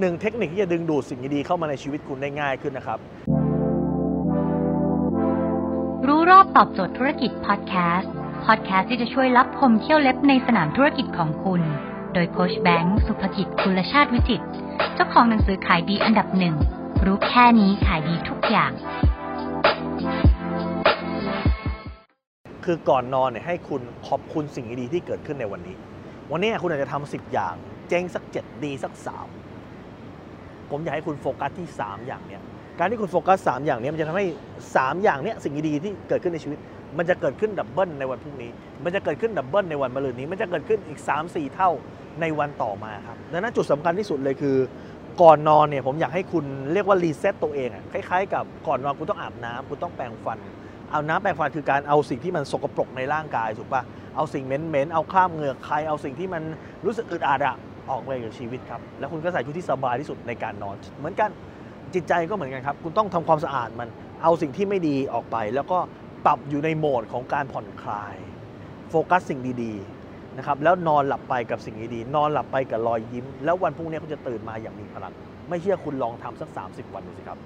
หนึ่งเทคนิคที่จะดึงดูดสิ่งดีๆเข้ามาในชีวิตคุณได้ง่ายขึ้นนะครับ รู้รอบตอบโจทย์ธุรกิจพอดแคสต์พอดแคสต์ที่จะช่วยรับพมเที่ยวเล็บในสนามธุรกิจของคุณ โดยโคชแบงค์สุภกิจคุณชาติวิจิตรเจ้าของหนังสือขายดีอันดับหนึ่งรู้แค่นี้ขายดีทุกอย่าง คือก่อนนอนเนี่ยให้คุณขอบคุณสิ่งดีๆที่เกิดขึ้นในวันนี้ วันนี้คุณอาจจะทำสิบอย่าง เจ๊งสักเจ็ดดีสักสาม ผมอยากให้คุณโฟกัสที่ 3 อย่างเนี้ยการที่คุณโฟกัส 3 อย่างเนี้ยมันจะทำให้ 3 อย่างเนี้ยสิ่งดีๆที่เกิดขึ้นในชีวิต มันจะเกิดขึ้น double ในวันพรุ่งนี้ มันจะเกิดขึ้น double ในวันมะรืนนี้ มันจะเกิดขึ้นอีก 3-4 เท่าในวันต่อมาครับดังนั้นจุดสำคัญที่สุดเลยคือก่อนนอนเนี่ยผมอยากให้คุณเรียกว่า reset ตัวเองอะคล้ายๆ กับก่อนนอนคุณต้องอาบน้ำคุณต้องแปรงฟัน อาบน้ำแปรงฟันคือการเอาสิ่งที่มันสกปรกในร่างกายถูกปะเอาสิ่งเหม็นๆเอาคราบเหงื่อใครเอาสิ่งที่มันรู้สึกอึดอัดอะ ออกไปจากชีวิตครับ แล้วคุณก็ใส่ชุดที่สบายที่สุดในการนอน เหมือนกันจิตใจก็เหมือนกันครับ คุณต้องทำความสะอาดมันเอาสิ่งที่ไม่ดีออกไป แล้วก็ปรับอยู่ในโหมดของการผ่อนคลาย โฟกัสสิ่งดีๆนะครับแล้วนอนหลับไปกับสิ่งดีๆนอนหลับไปกับรอยยิ้ม แล้ววันพรุ่งนี้คุณจะตื่นมาอย่างมีพลังไม่เชื่อคุณลองทำสัก 30 วันดูสิครับ